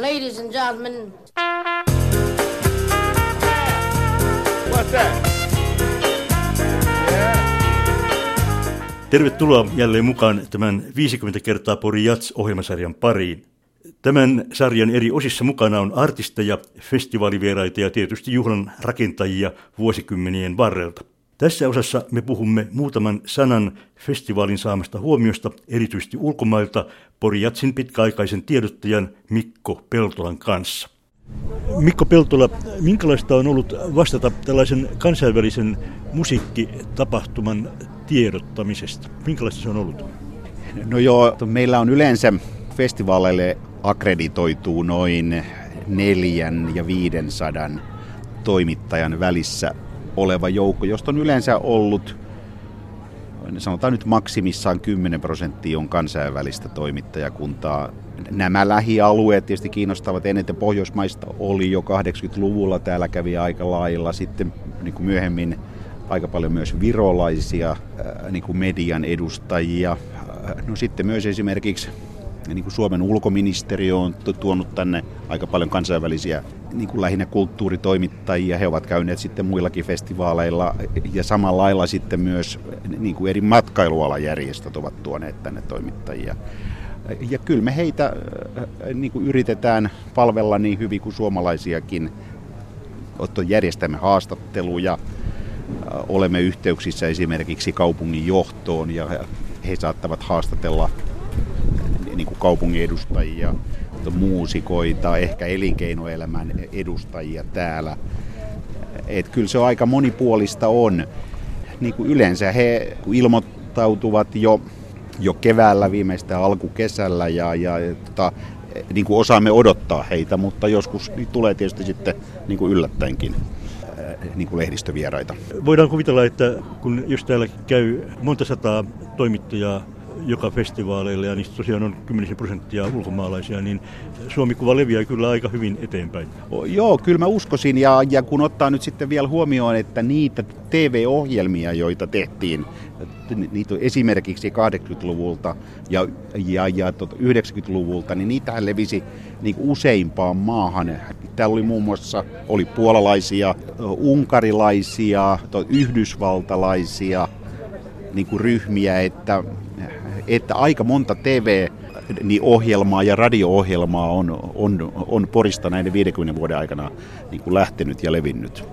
Ladies and gentlemen. What's that? Tervetuloa jälleen mukaan tämän 50 kertaa Pori Jats-ohjelmasarjan pariin. Tämän sarjan eri osissa mukana on artisteja, festivaalivieraita ja tietysti juhlan rakentajia vuosikymmenien varrelta. Tässä osassa me puhumme muutaman sanan festivaalin saamasta huomiosta, erityisesti ulkomailta, Porijatsin pitkäaikaisen tiedottajan Mikko Peltolan kanssa. Mikko Peltola, minkälaista on ollut vastata tällaisen kansainvälisen musiikkitapahtuman tiedottamisesta? Minkälaista se on ollut? No joo, meillä on yleensä festivaaleille akkreditoituu noin neljän ja viiden sadan toimittajan välissä oleva joukko, josta on yleensä ollut, sanotaan nyt maksimissaan 10 prosenttia on kansainvälistä toimittajakuntaa. Nämä lähialueet tietysti kiinnostavat eniten Pohjoismaista oli jo 80-luvulla, täällä kävi aika lailla, sitten niin kuin myöhemmin aika paljon myös virolaisia niin kuin median edustajia. No sitten myös esimerkiksi niin kuin Suomen ulkoministeriö on tuonut tänne aika paljon kansainvälisiä niin kuin lähinnä kulttuuritoimittajia. He ovat käyneet sitten muillakin festivaaleilla ja samalla lailla sitten myös niin kuin eri matkailualajärjestöt ovat tuoneet tänne toimittajia. Ja kyllä me heitä niin kuin yritetään palvella niin hyvin kuin suomalaisiakin. Järjestämme haastatteluja, olemme yhteyksissä esimerkiksi kaupungin johtoon ja he saattavat haastatella niin kuin kaupungin edustajia, muusikoita, ehkä elinkeinoelämän edustajia täällä. Et kyllä se on aika monipuolista on. Niin kuin yleensä he ilmoittautuvat jo, jo keväällä viimeistä alkukesällä ja, ja tota, niin kuin osaamme odottaa heitä, mutta joskus tulee tietysti sitten niin kuin yllättäenkin niin kuin lehdistövieraita. Voidaan kuvitella, että kun jos täällä käy monta sataa toimittajaa joka festivaaleilla ja niistä tosiaan on 10 prosenttia ulkomaalaisia, niin Suomi-kuva leviää kyllä aika hyvin eteenpäin. O, joo, kyllä mä uskoisin ja, ja kun ottaa nyt sitten vielä huomioon, että niitä TV-ohjelmia, joita tehtiin, niitä esimerkiksi 80-luvulta ja, ja, ja 90-luvulta, niin niitähän levisi niin useimpaan maahan. Täällä oli muun muassa oli puolalaisia, unkarilaisia, yhdysvaltalaisia niin kuin ryhmiä, että että aika monta TV niin ohjelmaa ja radio-ohjelmaa on, on, on Porista näiden 50 vuoden aikana niin kuin lähtenyt ja levinnyt.